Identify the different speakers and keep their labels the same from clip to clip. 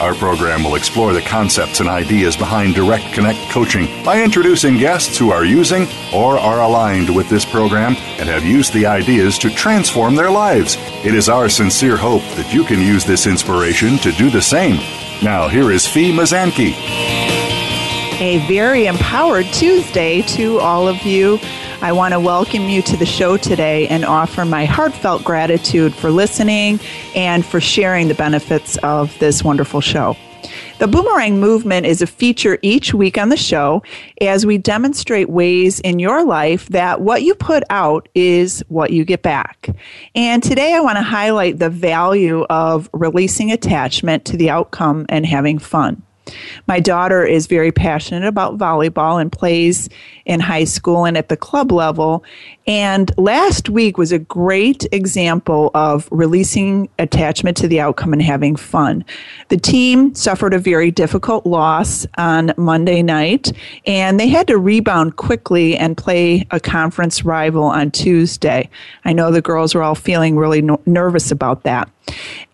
Speaker 1: Our program will explore the concepts and ideas behind Direct Connect coaching by introducing guests who are using or are aligned with this program and have used the ideas to transform their lives. It is our sincere hope that you can use this inspiration to do the same. Now, here is Fee Mazanke.
Speaker 2: A very empowered Tuesday to all of you. I want to welcome you to the show today and offer my heartfelt gratitude for listening and for sharing the benefits of this wonderful show. The Boomerang Movement is a feature each week on the show as we demonstrate ways in your life that what you put out is what you get back. And today I want to highlight the value of releasing attachment to the outcome and having fun. My daughter is very passionate about volleyball and plays in high school and at the club level. And last week was a great example of releasing attachment to the outcome and having fun. The team suffered a very difficult loss on Monday night, and they had to rebound quickly and play a conference rival on Tuesday. I know the girls were all feeling really no- nervous about that.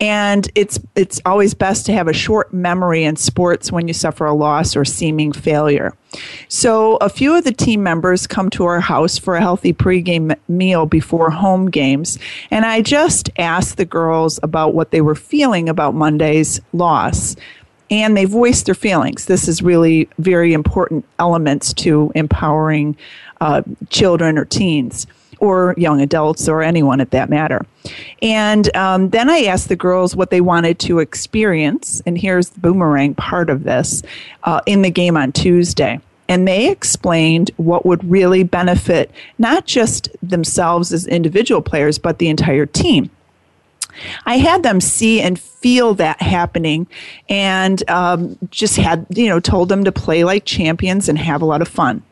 Speaker 2: And it's it's always best to have a short memory in sports when you suffer a loss or seeming failure. So a few of the team members come to our house for a healthy pregame meal before home games, and I just asked the girls about what they were feeling about Monday's loss. And they voiced their feelings. This is really very important elements to empowering uh, children or teens or young adults or anyone at that matter. And um, then I asked the girls what they wanted to experience, and here's the boomerang part of this uh, in the game on Tuesday. And they explained what would really benefit not just themselves as individual players, but the entire team. I had them see and feel that happening and um, just had, you know, told them to play like champions and have a lot of fun.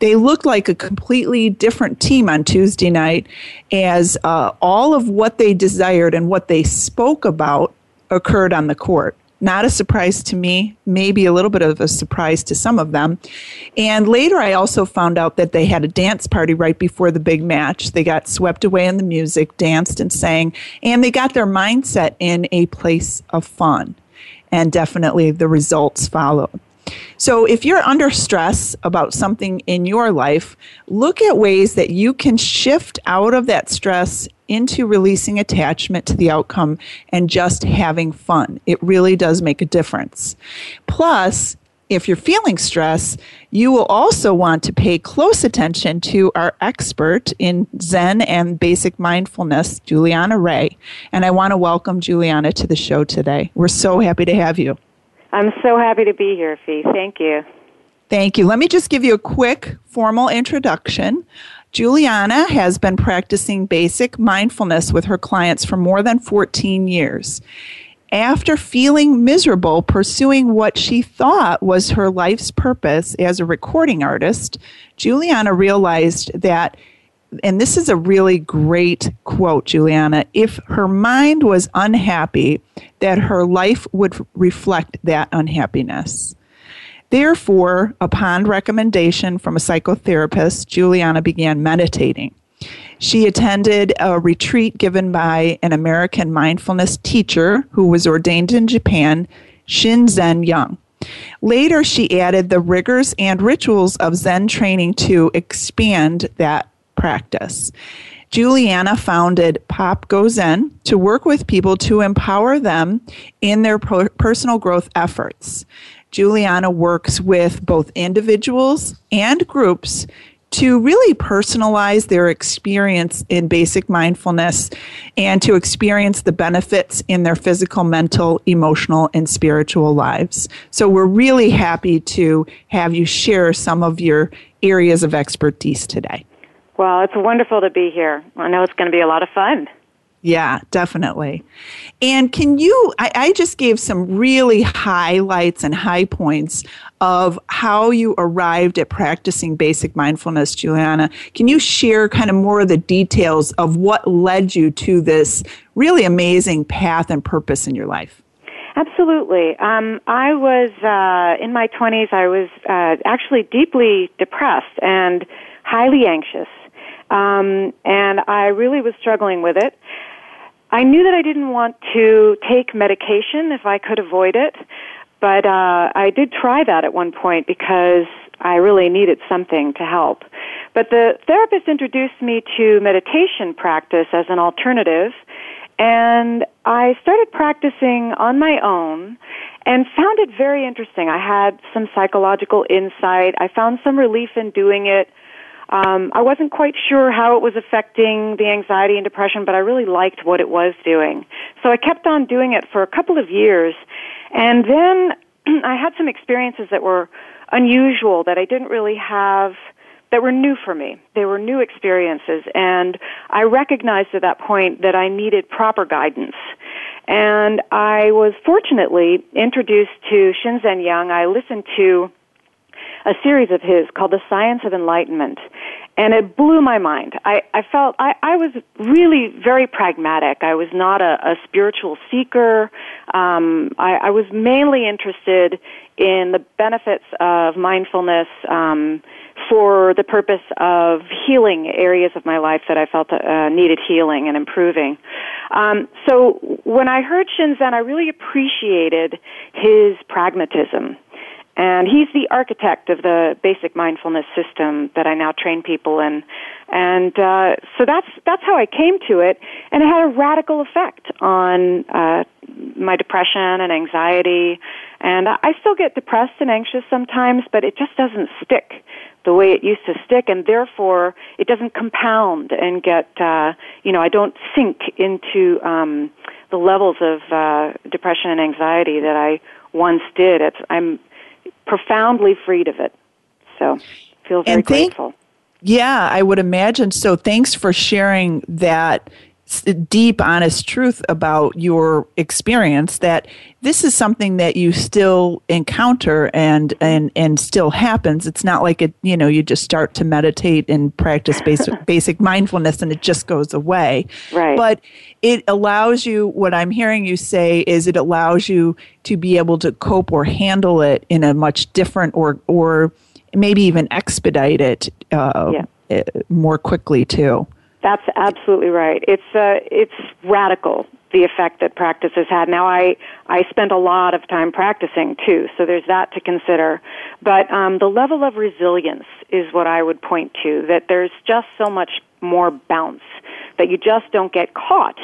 Speaker 2: They looked like a completely different team on Tuesday night as uh, all of what they desired and what they spoke about occurred on the court. Not a surprise to me, maybe a little bit of a surprise to some of them. And later, I also found out that they had a dance party right before the big match. They got swept away in the music, danced and sang, and they got their mindset in a place of fun. And definitely the results followed. So, if you're under stress about something in your life, look at ways that you can shift out of that stress into releasing attachment to the outcome and just having fun. It really does make a difference. Plus, if you're feeling stress, you will also want to pay close attention to our expert in Zen and basic mindfulness, Julianna Raye. And I want to welcome Julianna to the show today. We're so happy to have you.
Speaker 3: I'm so happy to be here, Fee. Thank you.
Speaker 2: Thank you. Let me just give you a quick formal introduction. Julianna has been practicing basic mindfulness with her clients for more than 14 years. After feeling miserable pursuing what she thought was her life's purpose as a recording artist, Julianna realized that and this is a really great quote, Julianna. If her mind was unhappy, that her life would reflect that unhappiness. Therefore, upon recommendation from a psychotherapist, Julianna began meditating. She attended a retreat given by an American mindfulness teacher who was ordained in Japan, Shinzen Young. Later, she added the rigors and rituals of Zen training to expand that practice. Julianna founded Pop Goes Zen to work with people to empower them in their personal growth efforts. Julianna works with both individuals and groups to really personalize their experience in basic mindfulness and to experience the benefits in their physical, mental, emotional, and spiritual lives. So we're really happy to have you share some of your areas of expertise today.
Speaker 3: Well, it's wonderful to be here. I know it's going to be a lot of fun.
Speaker 2: Yeah, definitely. And can you, I, I, just gave some really highlights and high points of how you arrived at practicing basic mindfulness, Julianna. Can you share kind of more of the details of what led you to this really amazing path and purpose in your life?
Speaker 3: Absolutely. Um, I was uh, in my 20s, I was uh, actually deeply depressed and highly anxious. Um, and I really was struggling with it. I knew that I didn't want to take medication if I could avoid it, but uh, I did try that at one point because I really needed something to help. But the therapist introduced me to meditation practice as an alternative, and I started practicing on my own and found it very interesting. I had some psychological insight. I found some relief in doing it. Um, I wasn't quite sure how it was affecting the anxiety and depression, but I really liked what it was doing. So I kept on doing it for a couple of years. And then I had some experiences that were unusual that I didn't really have that were new for me. They were new experiences and I recognized at that point that I needed proper guidance. And I was fortunately introduced to Shinzen Young. I listened to a series of his called The Science of Enlightenment. And it blew my mind. I, I felt I, I was really very pragmatic. I was not a, a spiritual seeker. Um, I, I was mainly interested in the benefits of mindfulness um, for the purpose of healing areas of my life that I felt uh, needed healing and improving. Um, so when I heard Shinzen, I really appreciated his pragmatism and he's the architect of the basic mindfulness system that I now train people in. And uh, so that's that's how I came to it, and it had a radical effect on uh, my depression and anxiety. And I still get depressed and anxious sometimes, but it just doesn't stick the way it used to stick, and therefore it doesn't compound and get uh, you know I don't sink into um, the levels of uh, depression and anxiety that I once did. It's I'm profoundly freed of it. So feel very thank, grateful.
Speaker 2: Yeah, I would imagine so. Thanks for sharing that deep, honest truth about your experience that this is something that you still encounter and and and still happens. It's not like it, you know, you just start to meditate and practice basic basic mindfulness and it just goes away.
Speaker 3: Right.
Speaker 2: But it allows you what I'm hearing you say is it allows you to be able to cope or handle it in a much different or or maybe even expedite it uh, yeah. Eh, more quickly too.
Speaker 3: That's absolutely right. It's uh, it's radical the effect that practice has had. Now, I I spent a lot of time practicing too, so there's that to consider. But um, the level of resilience is what I would point to. That there's just so much more bounce that you just don't get caught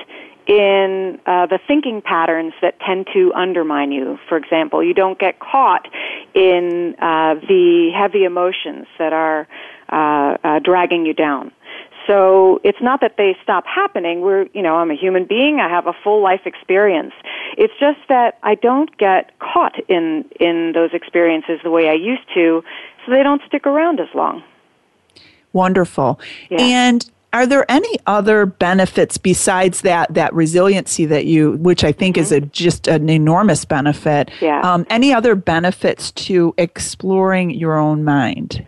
Speaker 3: in uh, the thinking patterns that tend to undermine you. For example, you don't get caught in uh, the heavy emotions that are uh, uh dragging you down. So it's not that they stop happening. We're, you know, I'm a human being. I have a full life experience. It's just that I don't get caught in in those experiences the way I used to, so they don't stick around as long.
Speaker 2: Wonderful. Yeah. And are there any other benefits besides that that resiliency that you which i think mm-hmm. is a, just an enormous benefit
Speaker 3: yeah. Um,
Speaker 2: any other benefits to exploring your own mind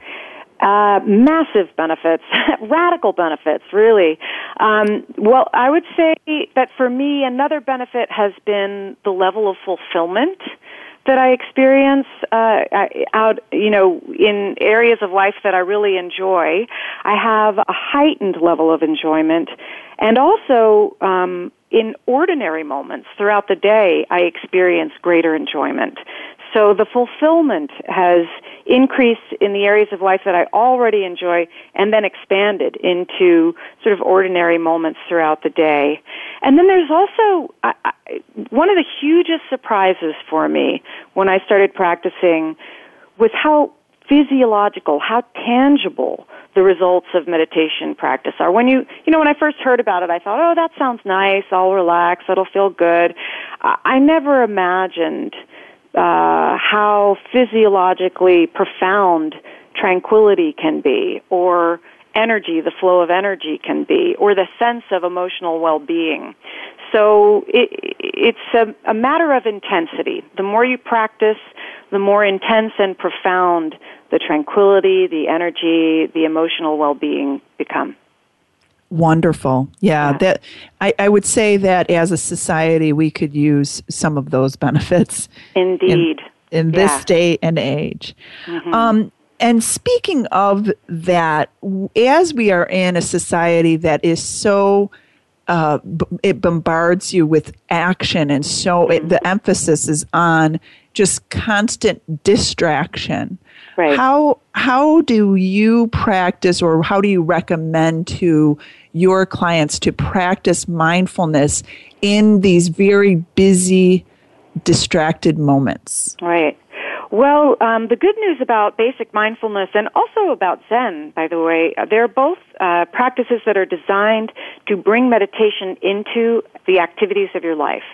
Speaker 3: uh, massive benefits, radical benefits, really. Um, well, I would say that for me, another benefit has been the level of fulfillment that I experience uh, out, you know, in areas of life that I really enjoy. I have a heightened level of enjoyment, and also um, in ordinary moments throughout the day, I experience greater enjoyment. So the fulfillment has increased in the areas of life that I already enjoy and then expanded into sort of ordinary moments throughout the day. And then there's also I, I, one of the hugest surprises for me when I started practicing was how physiological, how tangible the results of meditation practice are. When you, you know, when I first heard about it, I thought, oh, that sounds nice. I'll relax. It'll feel good. I never imagined uh, how physiologically profound tranquility can be, or energy, the flow of energy can be, or the sense of emotional well-being. So it, it's a, a matter of intensity. The more you practice, the more intense and profound the tranquility, the energy, the emotional well-being become.
Speaker 2: Wonderful. Yeah, yeah. that I, I, would say that as a society we could use some of those benefits.
Speaker 3: Indeed.
Speaker 2: In, in yeah. this day and age. Mm-hmm. Um, and speaking of that, as we are in a society that is so uh, it bombards you with action, and so it, the emphasis is on just constant distraction.
Speaker 3: Right.
Speaker 2: How how do you practice, or how do you recommend to your clients to practice mindfulness in these very busy, distracted moments?
Speaker 3: Right. Well, um, the good news about basic mindfulness and also about Zen, by the way, uh, they're both uh, practices that are designed to bring meditation into the activities of your life.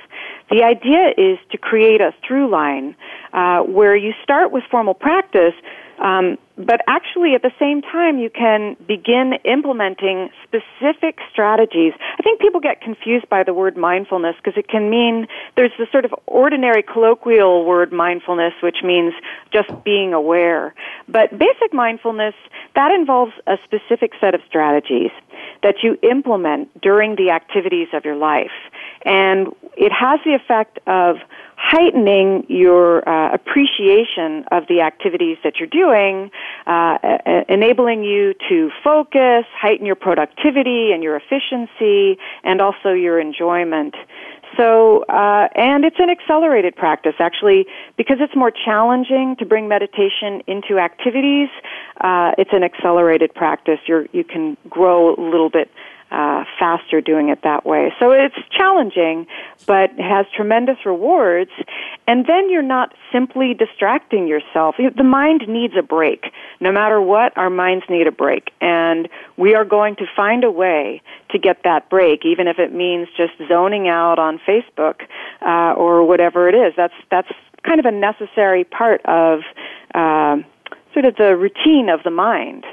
Speaker 3: The idea is to create a through line uh, where you start with formal practice, um, but actually, at the same time, you can begin implementing specific strategies. I think people get confused by the word mindfulness because it can mean there's the sort of ordinary colloquial word mindfulness, which means just being aware. But basic mindfulness, that involves a specific set of strategies that you implement during the activities of your life. And it has the effect of heightening your uh, appreciation of the activities that you're doing, uh, enabling you to focus, heighten your productivity and your efficiency, and also your enjoyment. So, uh, and it's an accelerated practice actually because it's more challenging to bring meditation into activities. Uh, it's an accelerated practice. You're, you can grow a little bit uh, faster doing it that way. So it's challenging, but it has tremendous rewards. And then you're not simply distracting yourself. The mind needs a break. No matter what, our minds need a break. And we are going to find a way to get that break, even if it means just zoning out on Facebook uh, or whatever it is. That's that's kind of a necessary part of uh, sort of the routine of the mind.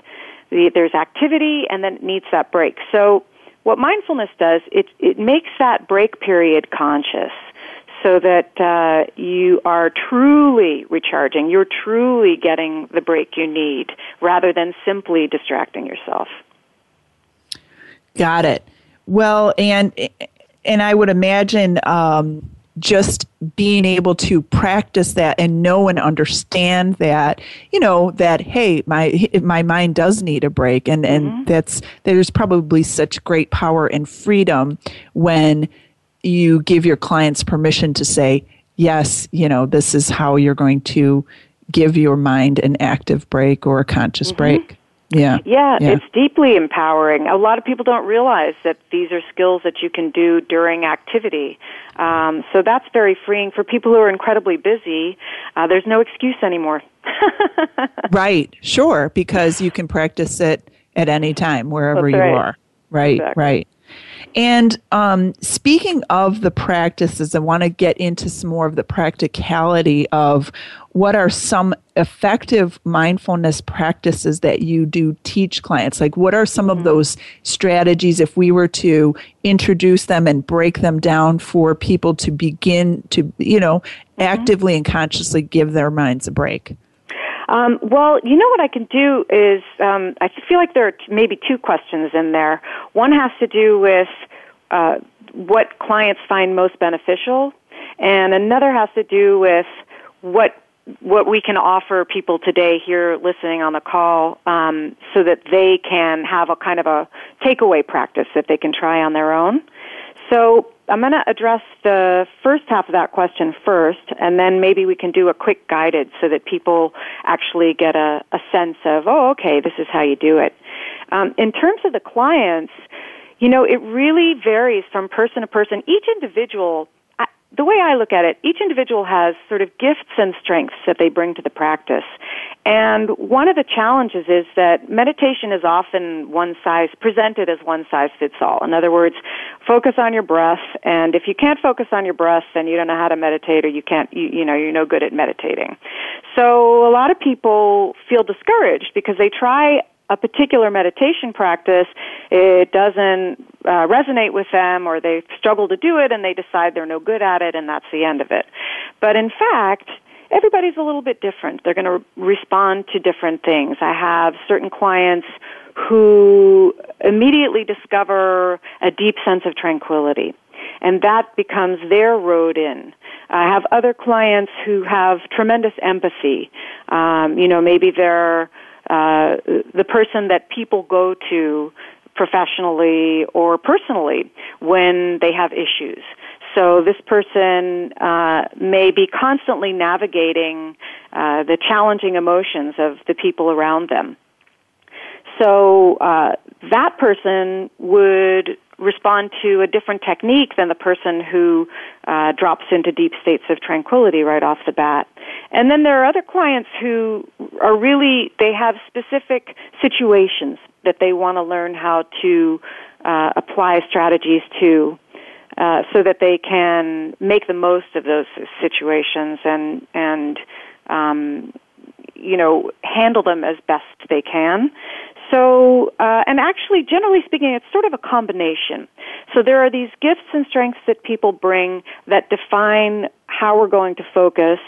Speaker 3: The, there's activity and then it needs that break. So what mindfulness does, it, it makes that break period conscious so that uh, you are truly recharging. You're truly getting the break you need rather than simply distracting yourself.
Speaker 2: Got it. Well, and and I would imagine um, just being able to practice that and know and understand that you know that hey my my mind does need a break and and mm-hmm. that's there's probably such great power and freedom when you give your clients permission to say yes you know this is how you're going to give your mind an active break or a conscious mm-hmm. break yeah.
Speaker 3: yeah. Yeah, it's deeply empowering. A lot of people don't realize that these are skills that you can do during activity. Um, so that's very freeing for people who are incredibly busy. Uh, there's no excuse anymore.
Speaker 2: right, sure, because you can practice it at any time, wherever
Speaker 3: right.
Speaker 2: you are. Right,
Speaker 3: exactly.
Speaker 2: right. And um, speaking of the practices, I want to get into some more of the practicality of what are some effective mindfulness practices that you do teach clients? Like, what are some mm-hmm. of those strategies if we were to introduce them and break them down for people to begin to, you know, mm-hmm. actively and consciously give their minds a break?
Speaker 3: Um, well, you know what I can do is um, I feel like there are maybe two questions in there. One has to do with uh, what clients find most beneficial, and another has to do with what what we can offer people today here listening on the call um, so that they can have a kind of a takeaway practice that they can try on their own. So I'm going to address the first half of that question first, and then maybe we can do a quick guided so that people actually get a, a sense of, oh, okay, this is how you do it. Um, in terms of the clients, you know, it really varies from person to person. Each individual the way I look at it, each individual has sort of gifts and strengths that they bring to the practice. And one of the challenges is that meditation is often one size, presented as one size fits all. In other words, focus on your breath, and if you can't focus on your breath, then you don't know how to meditate or you can't, you, you know, you're no good at meditating. So a lot of people feel discouraged because they try a particular meditation practice, it doesn't uh, resonate with them or they struggle to do it and they decide they're no good at it and that's the end of it. But in fact, everybody's a little bit different. They're going to respond to different things. I have certain clients who immediately discover a deep sense of tranquility and that becomes their road in. I have other clients who have tremendous empathy. Um, you know, maybe they're uh, the person that people go to professionally or personally when they have issues. So this person uh, may be constantly navigating uh, the challenging emotions of the people around them. So uh, that person would respond to a different technique than the person who uh, drops into deep states of tranquility right off the bat. And then there are other clients who are really, they have specific situations that they want to learn how to uh, apply strategies to. Uh, so that they can make the most of those situations and and um, you know handle them as best they can. So, uh, and actually, generally speaking, it's sort of a combination. So there are these gifts and strengths that people bring that define how we're going to focus,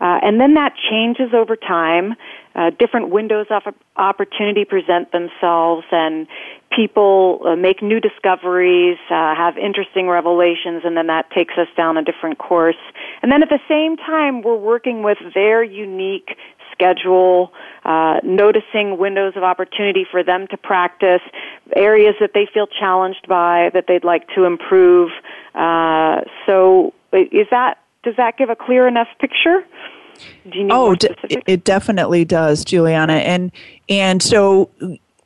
Speaker 3: uh, and then that changes over time. Uh, different windows of opportunity present themselves, and people uh, make new discoveries, uh, have interesting revelations, and then that takes us down a different course. And then at the same time, we're working with their unique schedule, uh, noticing windows of opportunity for them to practice, areas that they feel challenged by that they'd like to improve. Uh, so, is that does that give a clear enough picture?
Speaker 2: oh, d- it definitely does, Julianna. And and so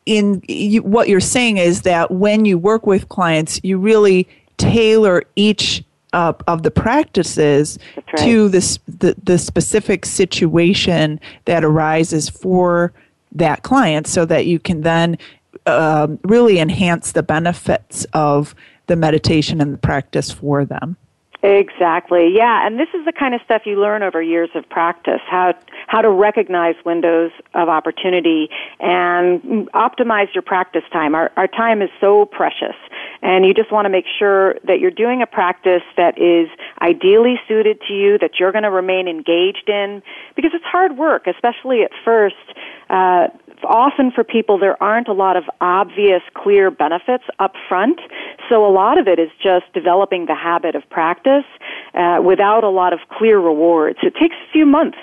Speaker 2: in you, what you're saying is that when you work with clients, you really tailor each uh, of the practices right. to this the, the specific situation that arises for that client so that you can then uh, really enhance the benefits of the meditation and the practice for them
Speaker 3: Exactly. Yeah, and this is the kind of stuff you learn over years of practice, how how to recognize windows of opportunity and optimize your practice time. Our our time is so precious, and you just want to make sure that you're doing a practice that is ideally suited to you, that you're going to remain engaged in because it's hard work, especially at first. Uh, often for people there aren't a lot of obvious clear benefits up front so a lot of it is just developing the habit of practice uh, without a lot of clear rewards it takes a few months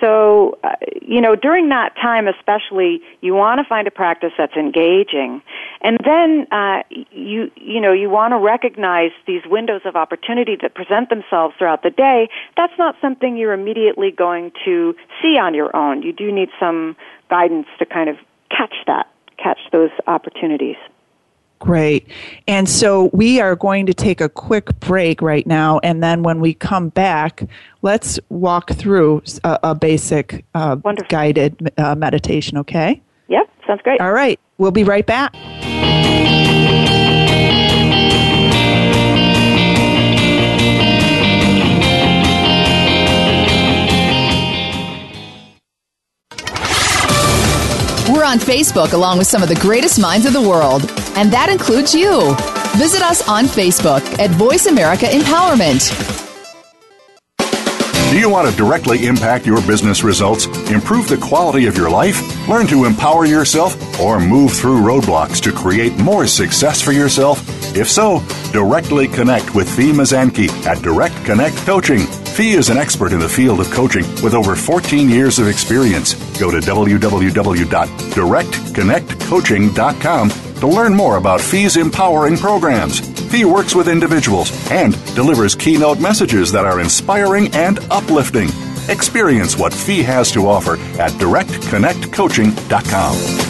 Speaker 3: so, uh, you know, during that time especially, you want to find a practice that's engaging. And then, uh, you, you know, you want to recognize these windows of opportunity that present themselves throughout the day. That's not something you're immediately going to see on your own. You do need some guidance to kind of catch that, catch those opportunities.
Speaker 2: Great. And so we are going to take a quick break right now. And then when we come back, let's walk through a, a basic uh, guided uh, meditation, okay?
Speaker 3: Yep, sounds great.
Speaker 2: All right. We'll be right back.
Speaker 4: We're on Facebook along with some of the greatest minds of the world, and that includes you. Visit us on Facebook at Voice America Empowerment.
Speaker 1: Do you want to directly impact your business results, improve the quality of your life, learn to empower yourself, or move through roadblocks to create more success for yourself? If so, directly connect with Fee Mazanke at Direct Connect Coaching. Fee is an expert in the field of coaching with over 14 years of experience. Go to www.directconnectcoaching.com to learn more about Fee's empowering programs. Fee works with individuals and delivers keynote messages that are inspiring and uplifting. Experience what Fee has to offer at directconnectcoaching.com.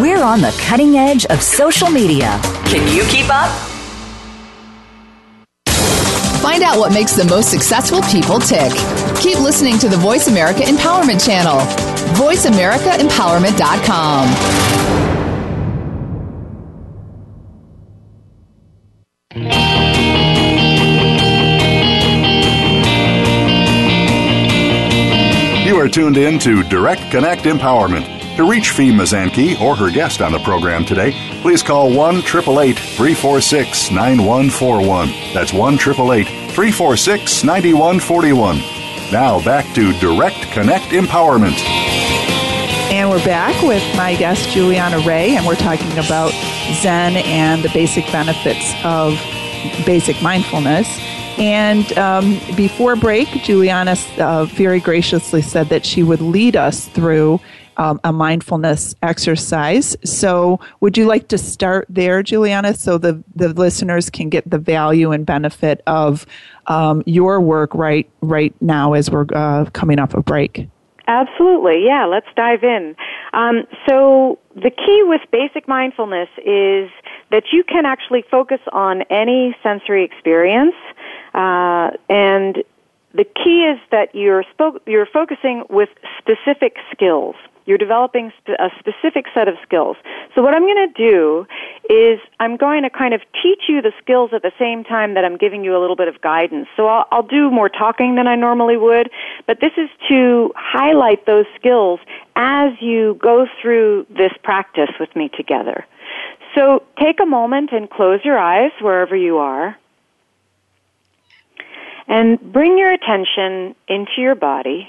Speaker 5: We're on the cutting edge of social media. Can you keep up?
Speaker 4: Find out what makes the most successful people tick. Keep listening to the Voice America Empowerment Channel. VoiceAmericaEmpowerment.com.
Speaker 1: You are tuned in to Direct Connect Empowerment. To reach Fee Mazanke or her guest on the program today, please call 1 888 346 9141. That's 1 888 346 9141. Now back to Direct Connect Empowerment.
Speaker 2: And we're back with my guest, Julianna Raye, and we're talking about Zen and the basic benefits of basic mindfulness. And um, before break, Julianna uh, very graciously said that she would lead us through um, a mindfulness exercise. So, would you like to start there, Julianna, so the, the listeners can get the value and benefit of um, your work right right now as we're uh, coming off a break?
Speaker 3: Absolutely, yeah. Let's dive in. Um, so, the key with basic mindfulness is that you can actually focus on any sensory experience, uh, and the key is that you're you're focusing with specific skills. You're developing a specific set of skills. So what I'm going to do is I'm going to kind of teach you the skills at the same time that I'm giving you a little bit of guidance. So I'll, I'll do more talking than I normally would, but this is to highlight those skills as you go through this practice with me together. So take a moment and close your eyes wherever you are. And bring your attention into your body.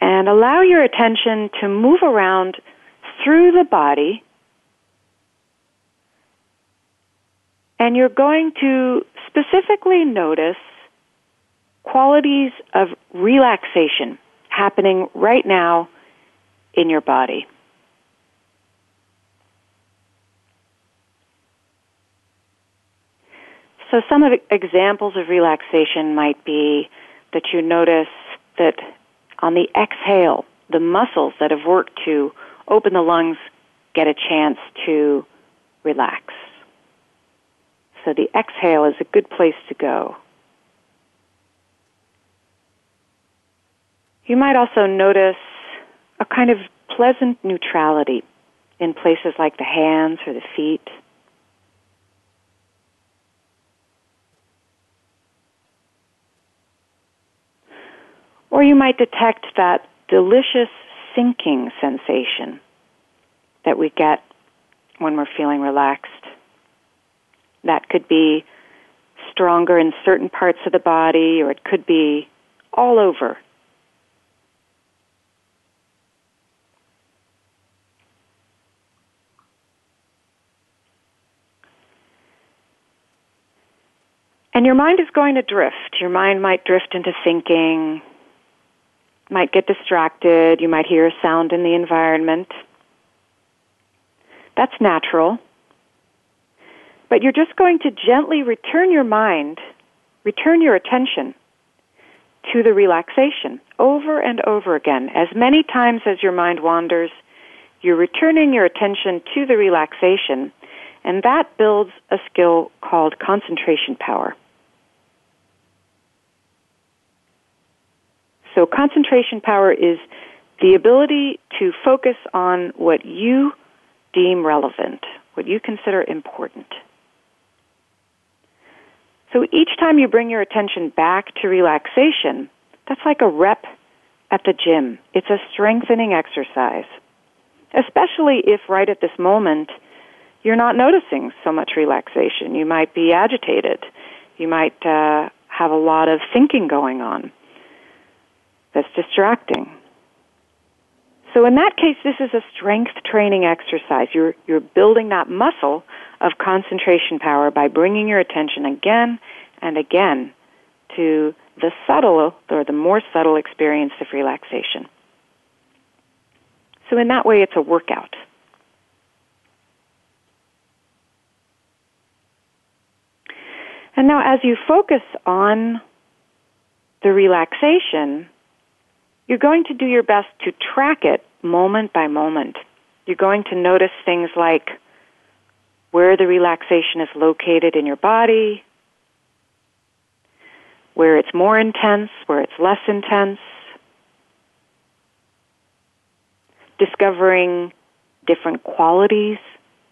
Speaker 3: And allow your attention to move around through the body. And you're going to specifically notice qualities of relaxation happening right now in your body. So, some of examples of relaxation might be that you notice that on the exhale, the muscles that have worked to open the lungs get a chance to relax. So the exhale is a good place to go. You might also notice a kind of pleasant neutrality in places like the hands or the feet. Or you might detect that delicious sinking sensation that we get when we're feeling relaxed. That could be stronger in certain parts of the body, or it could be all over. And your mind is going to drift. Your mind might drift into thinking, might get distracted, you might hear a sound in the environment. That's natural. But you're just going to gently return your mind, return your attention to the relaxation over and over again. As many times as your mind wanders, you're returning your attention to the relaxation, and that builds a skill called concentration power. So concentration power is the ability to focus on what you deem relevant, what you consider important. So each time you bring your attention back to relaxation, that's like a rep at the gym. It's a strengthening exercise, especially if right at this moment you're not noticing so much relaxation. You might be agitated. You might uh, have a lot of thinking going on that's distracting. So in that case, this is a strength training exercise. You're, you're building that muscle of concentration power by bringing your attention again and again to the subtle or the more subtle experience of relaxation. So in that way, it's a workout. And now as you focus on the relaxation, you're going to do your best to track it moment by moment. You're going to notice things like where the relaxation is located in your body, where it's more intense, where it's less intense, discovering different qualities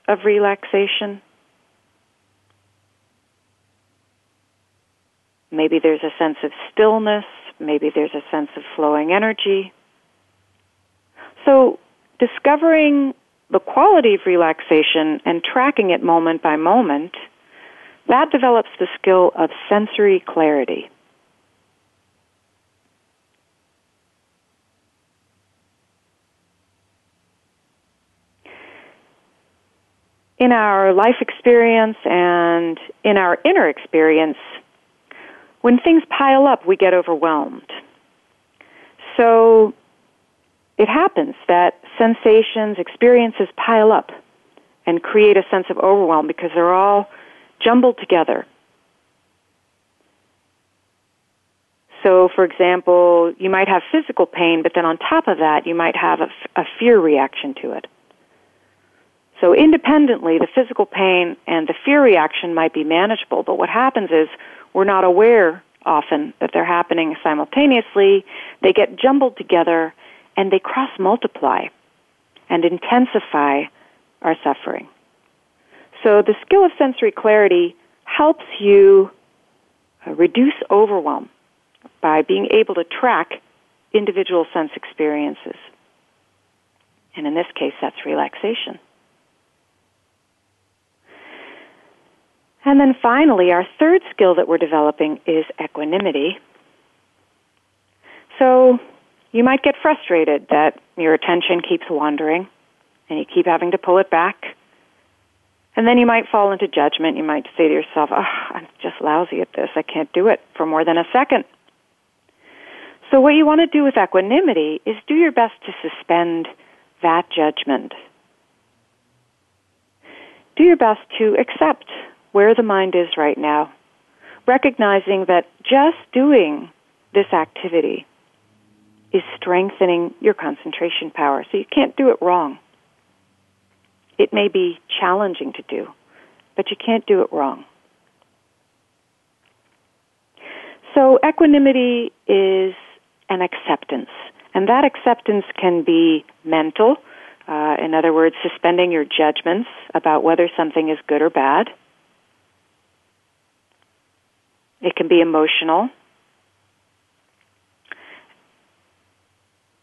Speaker 3: of relaxation. Maybe there's a sense of stillness, maybe there's a sense of flowing energy. So, discovering the quality of relaxation and tracking it moment by moment, that develops the skill of sensory clarity. In our life experience and in our inner experience, when things pile up, we get overwhelmed. So it happens that sensations, experiences pile up and create a sense of overwhelm because they're all jumbled together. So, for example, you might have physical pain, but then on top of that, you might have a, fear reaction to it. So, independently, the physical pain and the fear reaction might be manageable, but what happens is we're not aware often that they're happening simultaneously. They get jumbled together and they cross multiply and intensify our suffering. So the skill of sensory clarity helps you uh, reduce overwhelm by being able to track individual sense experiences. And in this case, that's relaxation. And then finally, our third skill that we're developing is equanimity. So you might get frustrated that your attention keeps wandering and you keep having to pull it back. And then you might fall into judgment. You might say to yourself, oh, I'm just lousy at this. I can't do it for more than a second. So what you want to do with equanimity is do your best to suspend that judgment. Do your best to accept where the mind is right now, recognizing that just doing this activity is strengthening your concentration power. So you can't do it wrong. It may be challenging to do, but you can't do it wrong. So equanimity is an acceptance, and that acceptance can be mental. Uh, in other words, suspending your judgments about whether something is good or bad. It can be emotional.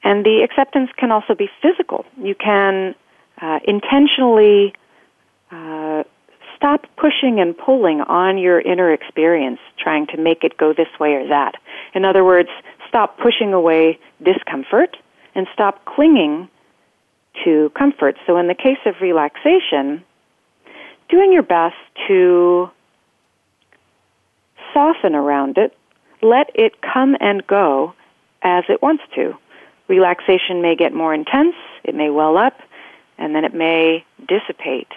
Speaker 3: And the acceptance can also be physical. You can uh, intentionally uh, stop pushing and pulling on your inner experience, trying to make it go this way or that. In other words, stop pushing away discomfort and stop clinging to comfort. So, in the case of relaxation, doing your best to soften around it, let it come and go as it wants to relaxation may get more intense, it may well up, and then it may dissipate.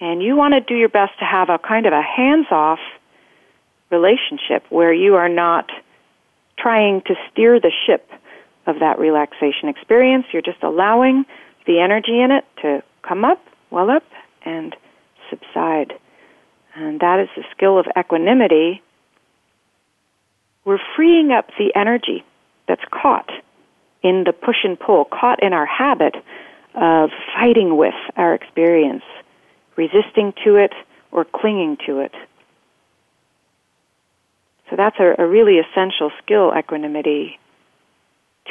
Speaker 3: And you want to do your best to have a kind of a hands off relationship where you are not trying to steer the ship of that relaxation experience. You're just allowing the energy in it to come up, well up, and subside. And that is the skill of equanimity. We're freeing up the energy that's caught in the push and pull, caught in our habit of fighting with our experience, resisting to it or clinging to it. So that's a, a really essential skill, equanimity,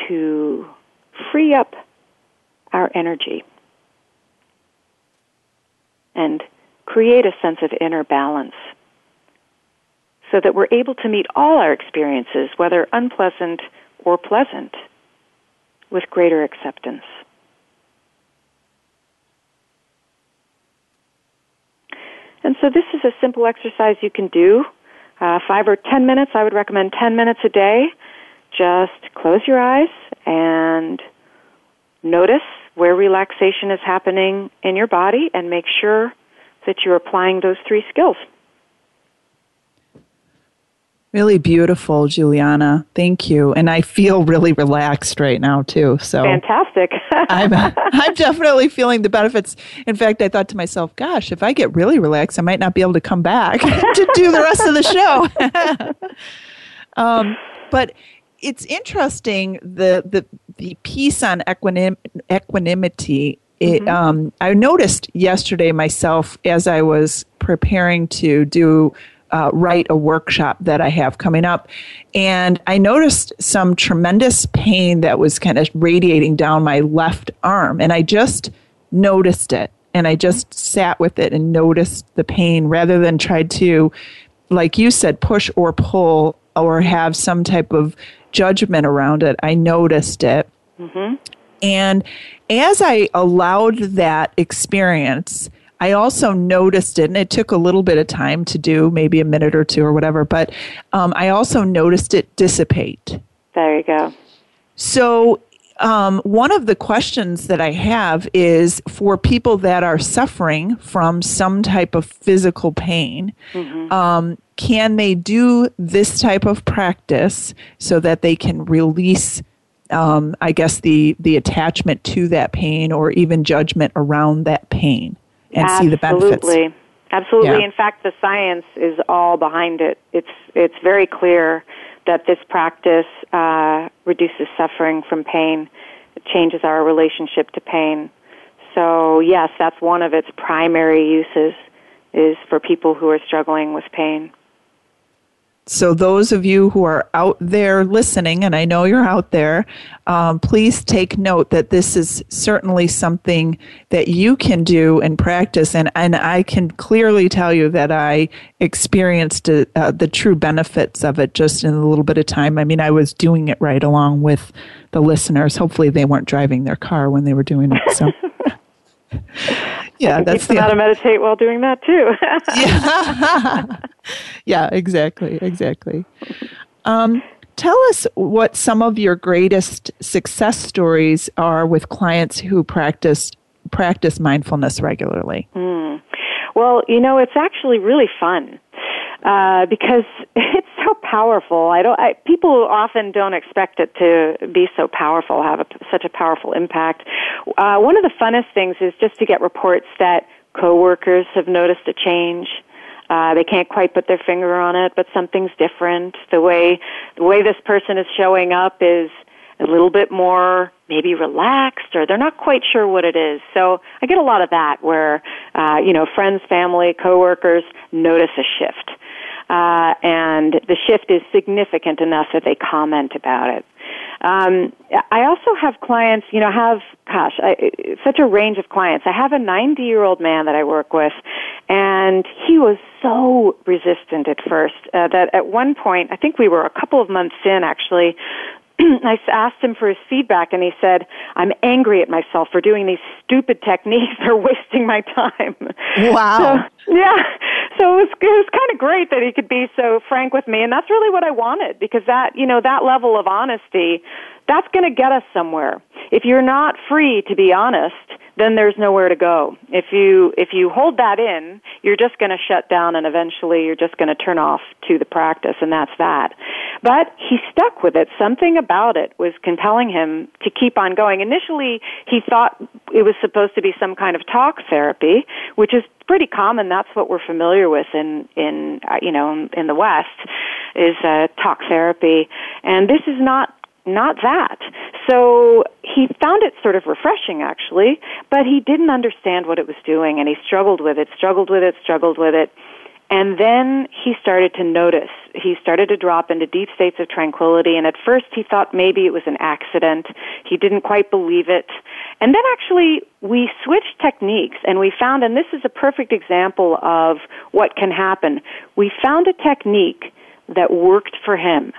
Speaker 3: to free up our energy and create a sense of inner balance so that we're able to meet all our experiences, whether unpleasant or pleasant, with greater acceptance. And so this is a simple exercise you can do. Uh, five or ten minutes, I would recommend ten minutes a day. Just close your eyes and notice where relaxation is happening in your body and make sure that you're applying those three skills.
Speaker 2: Really beautiful, Julianna. Thank you. And I feel really relaxed right now too. So
Speaker 3: fantastic.
Speaker 2: I'm I'm definitely feeling the benefits. In fact, I thought to myself, gosh, if I get really relaxed, I might not be able to come back to do the rest of the show. um, but it's interesting the the the piece on equinim- equanimity. It, mm-hmm. um, I noticed yesterday myself as I was preparing to do uh, write a workshop that I have coming up. And I noticed some tremendous pain that was kind of radiating down my left arm. And I just noticed it. And I just sat with it and noticed the pain rather than tried to, like you said, push or pull or have some type of judgment around it. I noticed it. Mm-hmm. And as I allowed that experience, I also noticed it, and it took a little bit of time to do, maybe a minute or two or whatever, but um, I also noticed it dissipate.
Speaker 3: There you go.
Speaker 2: So, um, one of the questions that I have is for people that are suffering from some type of physical pain, mm-hmm. um, can they do this type of practice so that they can release? Um, I guess the the attachment to that pain, or even judgment around that pain and
Speaker 3: Absolutely.
Speaker 2: see the benefits.
Speaker 3: Absolutely. Absolutely.
Speaker 2: Yeah.
Speaker 3: In fact, the science is all behind it. It's it's very clear that this practice uh, reduces suffering from pain. It changes our relationship to pain. So yes, that's one of its primary uses is for people who are struggling with pain.
Speaker 2: So, those of you who are out there listening, and I know you're out there, um, please take note that this is certainly something that you can do and practice. And, and I can clearly tell you that I experienced uh, the true benefits of it just in a little bit of time. I mean, I was doing it right along with the listeners. Hopefully, they weren't driving their car when they were doing it. So. yeah, that's
Speaker 3: the how to meditate while doing that too.
Speaker 2: yeah. yeah, exactly, exactly. Um, tell us what some of your greatest success stories are with clients who practice practice mindfulness regularly.
Speaker 3: Mm. Well, you know, it's actually really fun uh, because it's so powerful. I don't. I, people often don't expect it to be so powerful, have a, such a powerful impact. Uh, one of the funnest things is just to get reports that coworkers have noticed a change. Uh, they can't quite put their finger on it, but something's different. The way the way this person is showing up is a little bit more maybe relaxed or they're not quite sure what it is. So I get a lot of that where, uh, you know, friends, family, coworkers notice a shift. Uh, and the shift is significant enough that they comment about it. Um, I also have clients, you know, have, gosh, I, such a range of clients. I have a 90 year old man that I work with, and he was so resistant at first uh, that at one point, I think we were a couple of months in actually, I asked him for his feedback, and he said, "I'm angry at myself for doing these stupid techniques. They're wasting my time."
Speaker 2: Wow.
Speaker 3: So, yeah. So it was, it was kind of great that he could be so frank with me, and that's really what I wanted because that, you know, that level of honesty, that's going to get us somewhere. If you're not free to be honest, then there's nowhere to go. If you if you hold that in, you're just going to shut down and eventually you're just going to turn off to the practice and that's that. But he stuck with it. Something about it was compelling him to keep on going. Initially, he thought it was supposed to be some kind of talk therapy, which is pretty common. That's what we're familiar with in in uh, you know in the West is uh, talk therapy, and this is not not that. So he found it sort of refreshing actually, but he didn't understand what it was doing and he struggled with it, struggled with it, struggled with it. And then he started to notice. He started to drop into deep states of tranquility. And at first he thought maybe it was an accident. He didn't quite believe it. And then actually we switched techniques and we found, and this is a perfect example of what can happen. We found a technique that worked for him.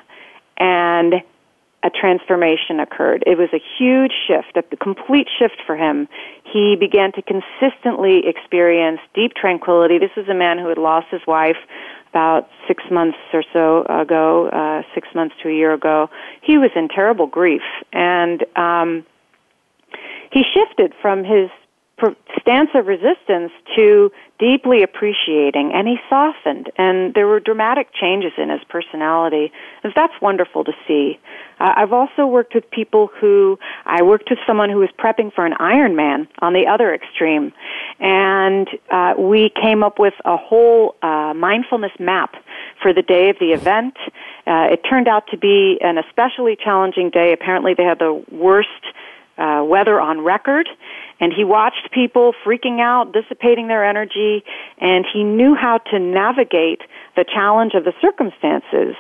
Speaker 3: And a transformation occurred. It was a huge shift, a complete shift for him. He began to consistently experience deep tranquility. This was a man who had lost his wife about six months or so ago, uh, six months to a year ago. He was in terrible grief, and um, he shifted from his stance of resistance to deeply appreciating and he softened and there were dramatic changes in his personality. And that's wonderful to see. Uh, i've also worked with people who i worked with someone who was prepping for an ironman on the other extreme. And uh, we came up with a whole uh, mindfulness map for the day of the event. Uh, it turned out to be an especially challenging day. Apparently they had the worst uh, weather on record and he watched people freaking out, dissipating their energy, and he knew how to navigate the challenge of the circumstances.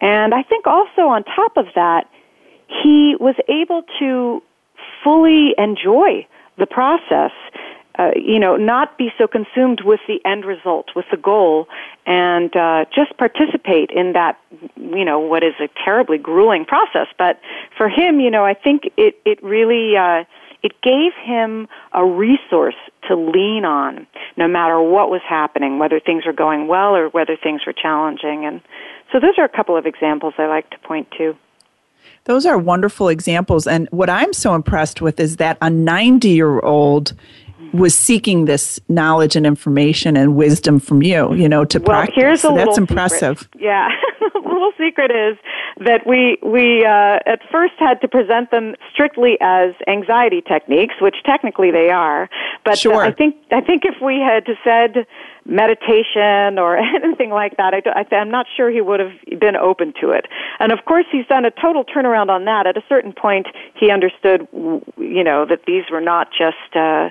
Speaker 3: And I think also on top of that, he was able to fully enjoy the process. Uh, you know, not be so consumed with the end result, with the goal, and uh, just participate in that, you know, what is a terribly grueling process. But for him, you know, I think it it really uh, it gave him a resource to lean on no matter what was happening, whether things were going well or whether things were challenging. And so those are a couple of examples I like to point to.
Speaker 2: Those are wonderful examples. And what I'm so impressed with is that a 90 year old was seeking this knowledge and information and wisdom from you, you know, to
Speaker 3: well,
Speaker 2: practice.
Speaker 3: Here's a
Speaker 2: so that's impressive.
Speaker 3: Secret. Yeah. the little secret is that we we uh, at first had to present them strictly as anxiety techniques, which technically they are. But
Speaker 2: sure.
Speaker 3: uh, I think I think if we had said meditation or anything like that, I, am not sure he would have been open to it. And of course, he's done a total turnaround on that. At a certain point, he understood, you know, that these were not just uh,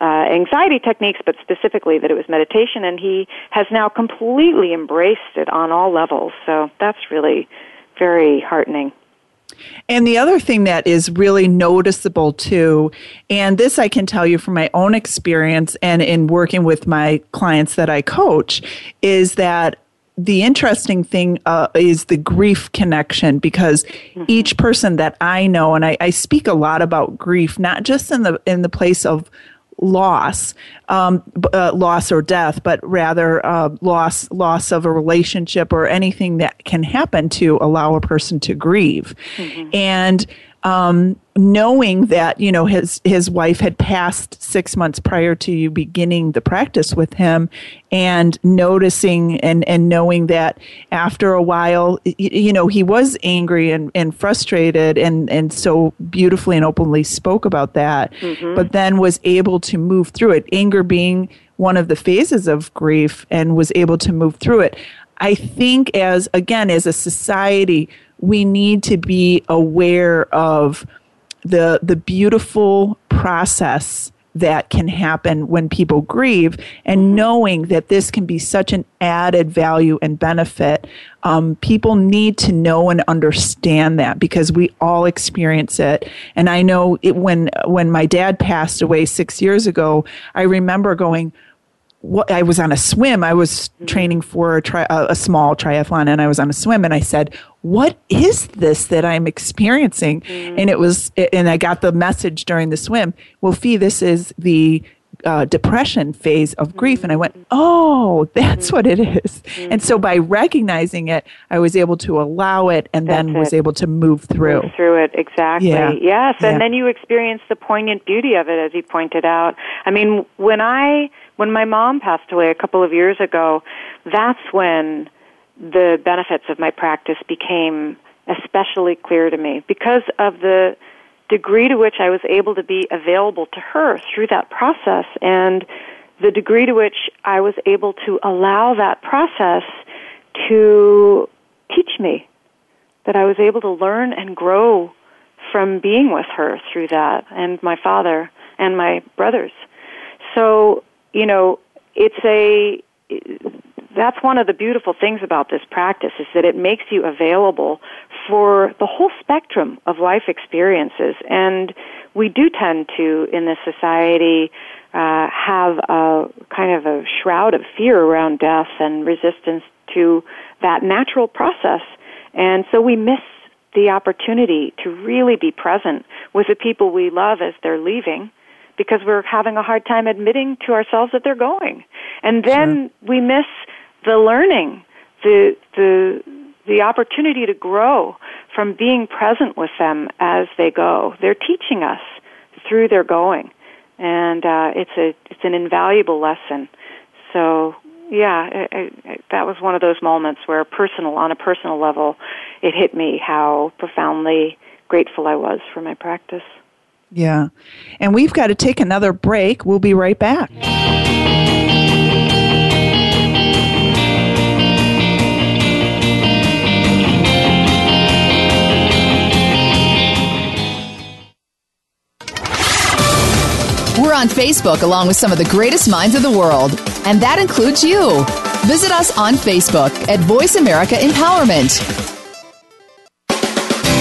Speaker 3: uh, anxiety techniques, but specifically that it was meditation, and he has now completely embraced it on all levels. So that's really very heartening.
Speaker 2: And the other thing that is really noticeable too, and this I can tell you from my own experience and in working with my clients that I coach, is that the interesting thing uh, is the grief connection because mm-hmm. each person that I know, and I, I speak a lot about grief, not just in the in the place of loss, um, uh, loss or death, but rather uh, loss loss of a relationship or anything that can happen to allow a person to grieve, mm-hmm. and um, knowing that you know his his wife had passed six months prior to you beginning the practice with him, and noticing and and knowing that after a while, you know he was angry and, and frustrated, and and so beautifully and openly spoke about that, mm-hmm. but then was able to move through it. Anger being one of the phases of grief, and was able to move through it. I think as again as a society we need to be aware of the the beautiful process that can happen when people grieve and knowing that this can be such an added value and benefit um, people need to know and understand that because we all experience it. And i know it, when when my dad passed away six years ago i remember going I was on a swim. I was training for a, tri- a, small triathlon, and I was on a swim. And I said, "What is this that I'm experiencing?" Mm. And it was, and I got the message during the swim. Well, Fee, this is the uh, depression phase of grief. And I went, mm-hmm. oh, that's mm-hmm. what it is. Mm-hmm. And so by recognizing it, I was able to allow it and that's then it. was able to move through.
Speaker 3: Move through it, exactly. Yeah. Yes. And yeah. then you experience the poignant beauty of it, as you pointed out. I mean, when I when my mom passed away a couple of years ago, that's when the benefits of my practice became especially clear to me because of the degree to which I was able to be available to her through that process and the degree to which I was able to allow that process to teach me that I was able to learn and grow from being with her through that and my father and my brothers. So you know, it's a that's one of the beautiful things about this practice is that it makes you available for the whole spectrum of life experiences. And we do tend to in this society uh, have a kind of a shroud of fear around death and resistance to that natural process. And so we miss the opportunity to really be present with the people we love as they're leaving because we're having a hard time admitting to ourselves that they're going. And then sure. we miss the learning, the, the, the opportunity to grow from being present with them as they go. They're teaching us through their going. And uh, it's, a, it's an invaluable lesson. So yeah, it, it, that was one of those moments where personal, on a personal level, it hit me how profoundly grateful I was for my practice.
Speaker 2: Yeah. And we've got to take another break. We'll be right back.
Speaker 4: We're on Facebook along with some of the greatest minds of the world, and that includes you. Visit us on Facebook at Voice America Empowerment.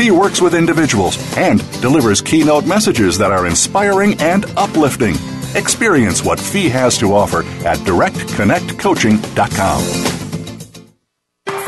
Speaker 1: Fee works with individuals and delivers keynote messages that are inspiring and uplifting. Experience what Fee has to offer at directconnectcoaching.com.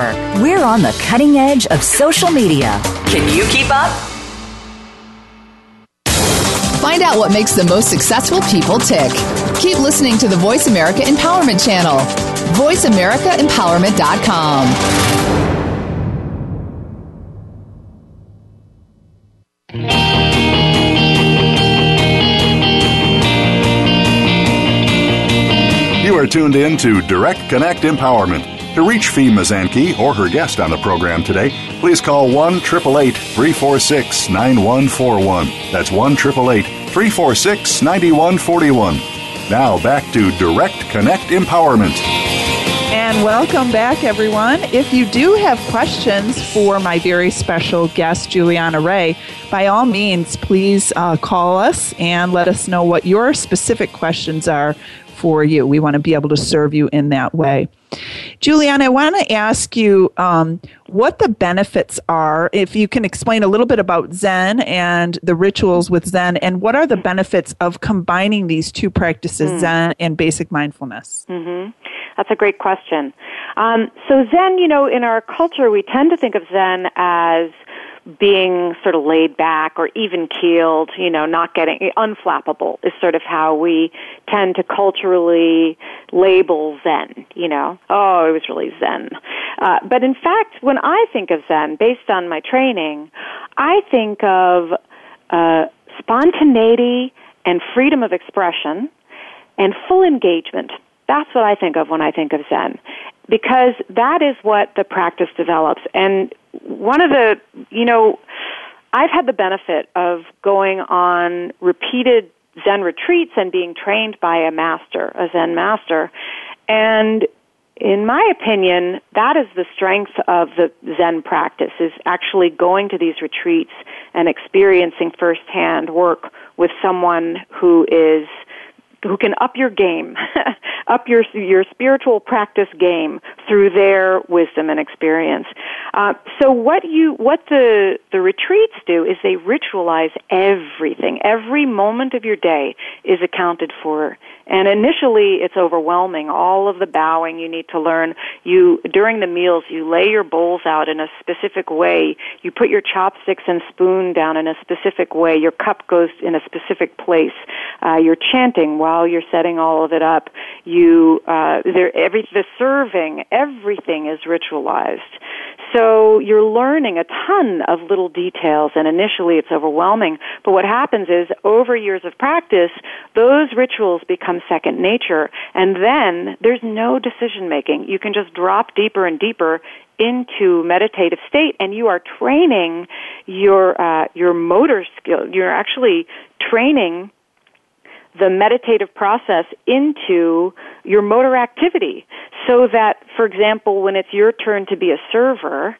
Speaker 5: Network. We're on the cutting edge of social media. Can you keep up?
Speaker 4: Find out what makes the most successful people tick. Keep listening to the Voice America Empowerment Channel. VoiceAmericaEmpowerment.com.
Speaker 1: You are tuned in to Direct Connect Empowerment. To reach Fee Mazanke or her guest on the program today, please call 1 888 346 9141. That's 1 888 346 9141. Now back to Direct Connect Empowerment.
Speaker 2: And welcome back, everyone. If you do have questions for my very special guest, Julianna Raye, by all means, please uh, call us and let us know what your specific questions are for you. We want to be able to serve you in that way. Julianna, I want to ask you um, what the benefits are, if you can explain a little bit about Zen and the rituals with Zen, and what are the benefits of combining these two practices, mm. Zen and basic mindfulness?
Speaker 3: Mm-hmm. That's a great question. Um, so, Zen, you know, in our culture, we tend to think of Zen as being sort of laid back or even keeled, you know, not getting unflappable is sort of how we tend to culturally label Zen, you know. Oh, it was really Zen. Uh, but in fact, when I think of Zen, based on my training, I think of uh, spontaneity and freedom of expression and full engagement. That's what I think of when I think of Zen because that is what the practice develops. And one of the, you know, I've had the benefit of going on repeated Zen retreats and being trained by a master, a Zen master. And in my opinion, that is the strength of the Zen practice, is actually going to these retreats and experiencing firsthand work with someone who is who can up your game, up your your spiritual practice game through their wisdom and experience. Uh, so what you what the the retreats do is they ritualize everything. Every moment of your day is accounted for and initially, it's overwhelming. All of the bowing you need to learn. You during the meals, you lay your bowls out in a specific way. You put your chopsticks and spoon down in a specific way. Your cup goes in a specific place. Uh, you're chanting while you're setting all of it up. You uh, there every the serving everything is ritualized. So you're learning a ton of little details and initially it's overwhelming. But what happens is over years of practice, those rituals become second nature and then there's no decision making. You can just drop deeper and deeper into meditative state and you are training your uh, your motor skill. You're actually training the meditative process into your motor activity so that, for example, when it's your turn to be a server,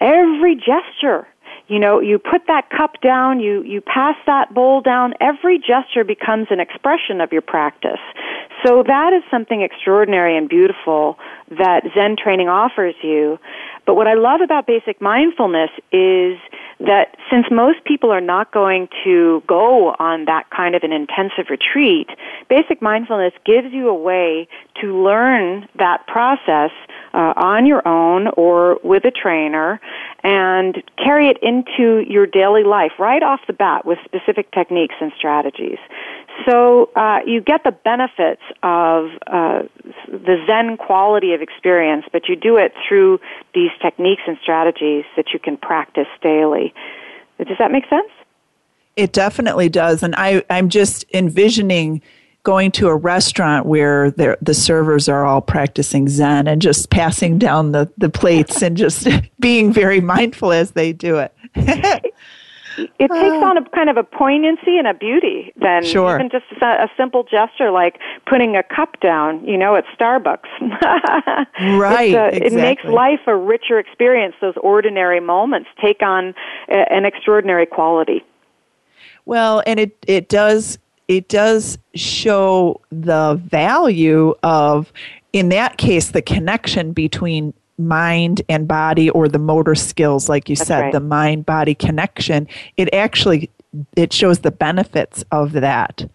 Speaker 3: every gesture you know, you put that cup down, you, you pass that bowl down, every gesture becomes an expression of your practice. So that is something extraordinary and beautiful that Zen training offers you. But what I love about basic mindfulness is that since most people are not going to go on that kind of an intensive retreat, basic mindfulness gives you a way to learn that process uh, on your own or with a trainer and carry it into your daily life right off the bat with specific techniques and strategies. So uh, you get the benefits of uh, the Zen quality of experience, but you do it through these techniques and strategies that you can practice daily. Does that make sense?
Speaker 2: It definitely does, and I, I'm just envisioning going to a restaurant where the servers are all practicing Zen and just passing down the, the plates and just being very mindful as they do it.
Speaker 3: it takes uh. on a kind of a poignancy and a beauty than
Speaker 2: sure.
Speaker 3: even just a, a, simple gesture like putting a cup down, you know, at Starbucks.
Speaker 2: right. A,
Speaker 3: exactly. It makes life a richer experience. Those ordinary moments take on a, an extraordinary quality.
Speaker 2: Well, and it, it does it does show the value of in that case the connection between mind and body or the motor skills like you
Speaker 3: That's
Speaker 2: said
Speaker 3: right.
Speaker 2: the mind body connection it actually it shows the benefits of that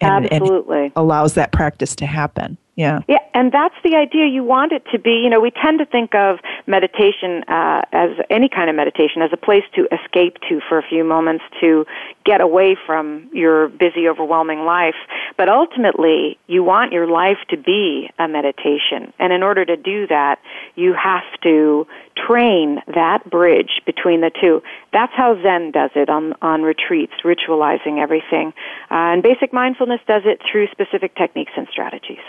Speaker 3: and, Absolutely.
Speaker 2: and allows that practice to happen yeah.
Speaker 3: Yeah, and that's the idea. You want it to be, you know, we tend to think of meditation uh, as any kind of meditation as a place to escape to for a few moments to get away from your busy, overwhelming life. But ultimately, you want your life to be a meditation. And in order to do that, you have to train that bridge between the two. That's how Zen does it on, on retreats, ritualizing everything. Uh, and basic mindfulness does it through specific techniques and strategies.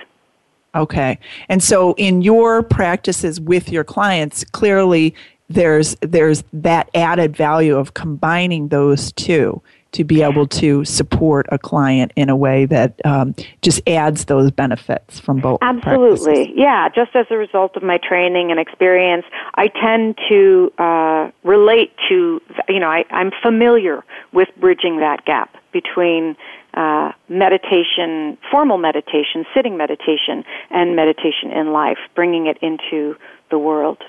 Speaker 2: Okay. And so in your practices with your clients, clearly there's there's that added value of combining those two to be able to support a client in a way that um, just adds those benefits from both.
Speaker 3: Absolutely,
Speaker 2: practices.
Speaker 3: yeah. Just as a result of my training and experience, I tend to uh, relate to. You know, I, I'm familiar with bridging that gap between uh, meditation, formal meditation, sitting meditation, and meditation in life, bringing it into the world.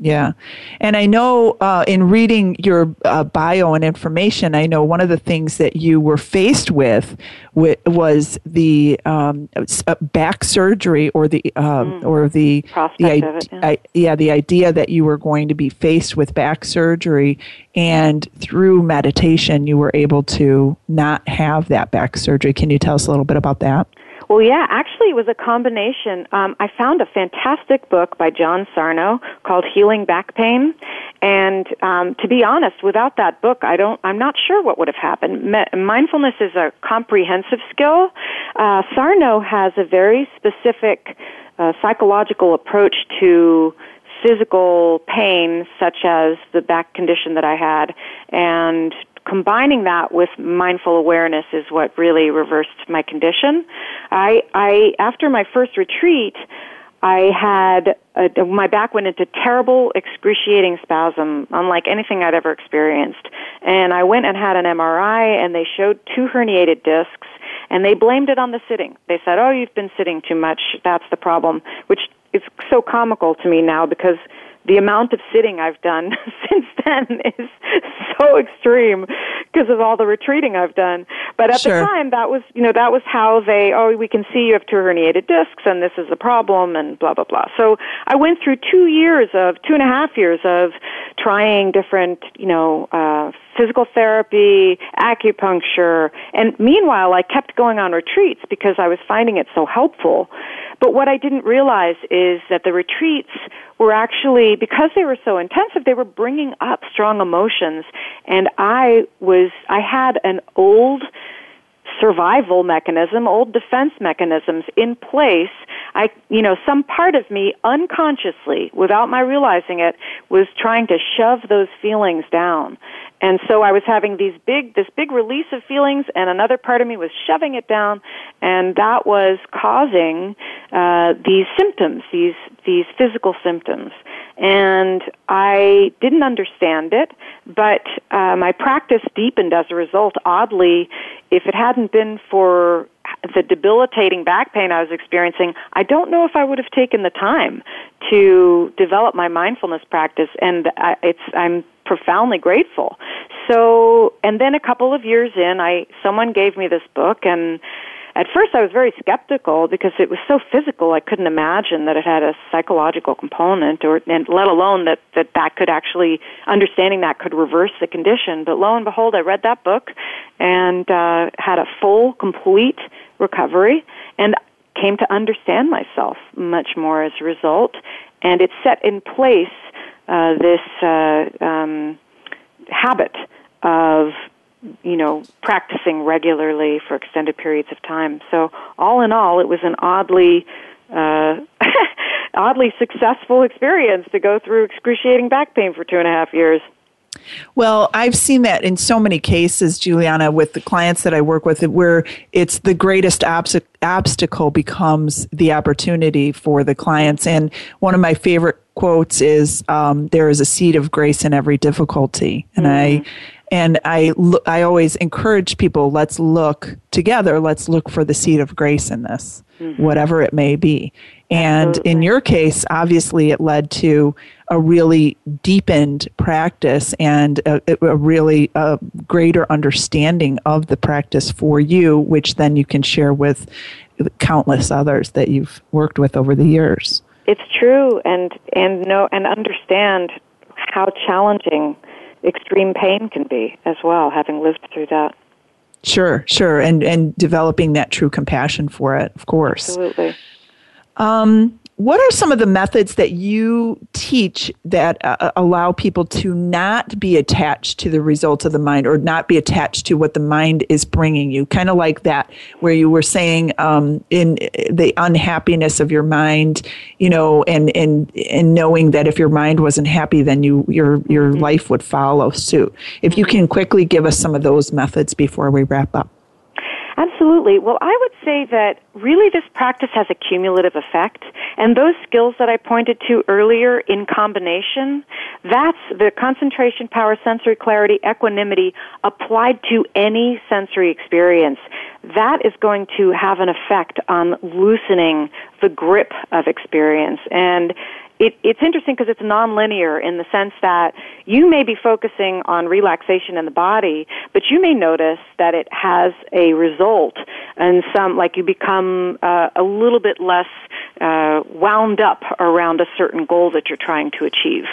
Speaker 2: Yeah. And I know uh, in reading your uh, bio and information, I know one of the things that you were faced with was the um, uh, back surgery or the um,
Speaker 3: mm.
Speaker 2: or the
Speaker 3: the
Speaker 2: it,
Speaker 3: yeah.
Speaker 2: I, yeah the idea that you were going to be faced with back surgery and through meditation you were able to not have that back surgery. Can you tell us a little bit about that?
Speaker 3: Well, yeah, actually, it was a combination. Um, I found a fantastic book by John Sarno called "Healing Back Pain," and um, to be honest, without that book, I don't. I'm not sure what would have happened. Me- mindfulness is a comprehensive skill. Uh, Sarno has a very specific uh, psychological approach to physical pain, such as the back condition that I had, and combining that with mindful awareness is what really reversed my condition. I, I after my first retreat, I had a, my back went into terrible, excruciating spasm, unlike anything I'd ever experienced. And I went and had an MRI, and they showed two herniated discs, and they blamed it on the sitting. They said, "Oh, you've been sitting too much. That's the problem," which is so comical to me now because the amount of sitting I've done since then is so extreme because of all the retreating I've done. But at
Speaker 2: sure.
Speaker 3: the time, that was, you know, that was how they, oh, we can see you have two herniated discs and this is the problem and blah, blah, blah. So I went through two years of, two and a half years of trying different, you know, uh, physical therapy, acupuncture, and meanwhile I kept going on retreats because I was finding it so helpful. But what I didn't realize is that the retreats were actually, because they were so intensive, they were bringing up strong emotions. And I was, I had an old survival mechanism, old defense mechanisms in place. I, you know, some part of me unconsciously, without my realizing it, was trying to shove those feelings down. And so I was having these big, this big release of feelings, and another part of me was shoving it down, and that was causing uh, these symptoms, these these physical symptoms. And I didn't understand it, but uh, my practice deepened as a result. Oddly, if it hadn't been for the debilitating back pain I was experiencing, I don't know if I would have taken the time to develop my mindfulness practice. And I, it's I'm profoundly grateful. So, and then a couple of years in, I someone gave me this book and at first I was very skeptical because it was so physical. I couldn't imagine that it had a psychological component, or and let alone that that that could actually understanding that could reverse the condition. But lo and behold, I read that book and uh, had a full, complete recovery, and came to understand myself much more as a result. And it set in place uh, this uh, um, habit of you know practicing regularly for extended periods of time. So all in all, it was an oddly uh, oddly successful experience to go through excruciating back pain for two and a half years.
Speaker 2: Well, I've seen that in so many cases, Julianna, with the clients that I work with, where it's the greatest obst- obstacle becomes the opportunity for the clients. And one of my favorite quotes is, um, "There is a seed of grace in every difficulty," and mm-hmm. I and I, I always encourage people, let's look together, let's look for the seed of grace in this, mm-hmm. whatever it may be. And Absolutely. in your case, obviously, it led to a really deepened practice and a, a really a greater understanding of the practice for you, which then you can share with countless others that you've worked with over the years.
Speaker 3: It's true, and and know and understand how challenging extreme pain can be as well, having lived through that.
Speaker 2: Sure, sure, and and developing that true compassion for it, of course.
Speaker 3: Absolutely.
Speaker 2: Um, what are some of the methods that you teach that uh, uh, allow people to not be attached to the results of the mind or not be attached to what the mind is bringing you? Kind of like that, where you were saying um, in the unhappiness of your mind, you know, and and and knowing that if your mind wasn't happy, then you your your mm-hmm. life would follow suit. If you can quickly give us some of those methods before we wrap up.
Speaker 3: Absolutely. Well, I would say that really this practice has a cumulative effect, and those skills that I pointed to earlier in combination, that's the concentration, power, sensory clarity, equanimity applied to any sensory experience. That is going to have an effect on loosening the grip of experience. And it, it's interesting because it's nonlinear in the sense that you may be focusing on relaxation in the body, but you may notice that it has a result and some, like you become uh, a little bit less uh, wound up around a certain goal that you're trying to achieve.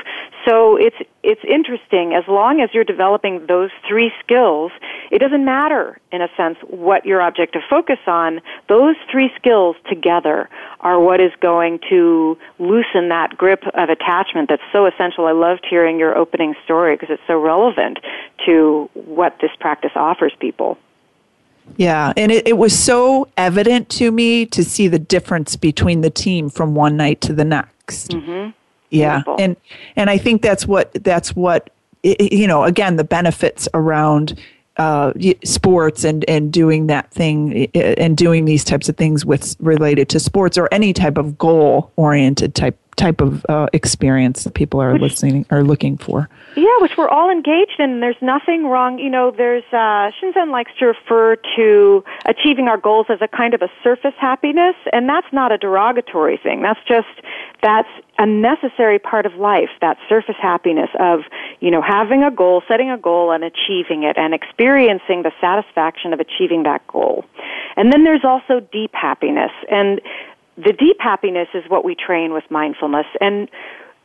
Speaker 3: So it's it's interesting as long as you're developing those three skills. It doesn't matter in a sense what your object of focus on. Those three skills together are what is going to loosen that grip of attachment that's so essential. I loved hearing your opening story because it's so relevant to what this practice offers people.
Speaker 2: Yeah, and it, it was so evident to me to see the difference between the team from one night to the next.
Speaker 3: Mm-hmm.
Speaker 2: Yeah, Beautiful. and and I think that's what that's what you know. Again, the benefits around uh, sports and and doing that thing and doing these types of things with related to sports or any type of goal oriented type type of uh, experience that people are which, listening are looking for.
Speaker 3: Yeah, which we're all engaged in. There's nothing wrong. You know, there's uh, Shinzen likes to refer to achieving our goals as a kind of a surface happiness, and that's not a derogatory thing. That's just that's a necessary part of life. That surface happiness of you know having a goal, setting a goal, and achieving it, and experiencing the satisfaction of achieving that goal. And then there's also deep happiness and the deep happiness is what we train with mindfulness and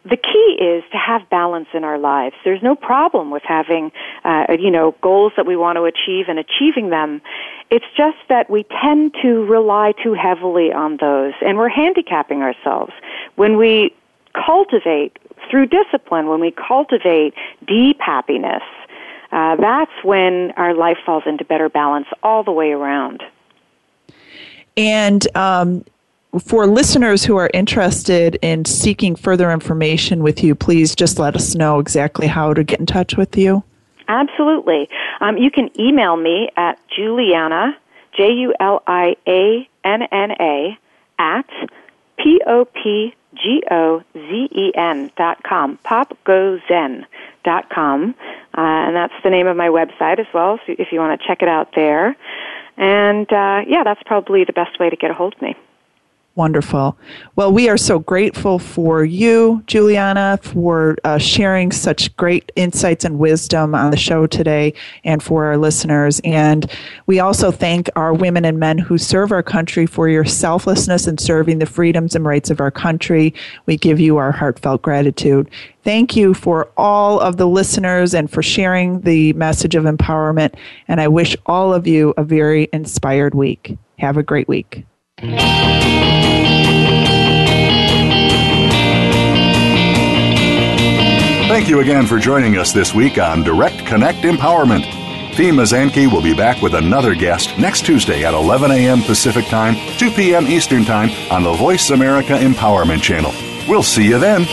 Speaker 3: the key is to have balance in our lives. There's no problem with having, uh, you know, goals that we want to achieve and achieving them. It's just that we tend to rely too heavily on those, and we're handicapping ourselves when we cultivate through discipline. When we cultivate deep happiness, uh, that's when our life falls into better balance all the way around.
Speaker 2: And um, for listeners who are interested in seeking further information with you, please just let us know exactly how to get in touch with you.
Speaker 3: Absolutely. Um, you can email me at Julianna, J U L I A N N A, at P O P G O Z E N dot com, popgozen dot com. Uh, and that's the name of my website as well, so if you want to check it out there. And uh, yeah, that's probably the best way to get a hold of me.
Speaker 2: Wonderful. Well, we are so grateful for you, Julianna, for uh, sharing such great insights and wisdom on the show today and for our listeners. And we also thank our women and men who serve our country for your selflessness in serving the freedoms and rights of our country. We give you our heartfelt gratitude. Thank you for all of the listeners and for sharing the message of empowerment. And I wish all of you a very inspired week. Have a great week.
Speaker 1: Thank you again for joining us this week on Direct Connect Empowerment. Fee Mazanke will be back with another guest next Tuesday at 11 a.m. Pacific Time, 2 p.m. Eastern Time on the Voice America Empowerment Channel. We'll see you then.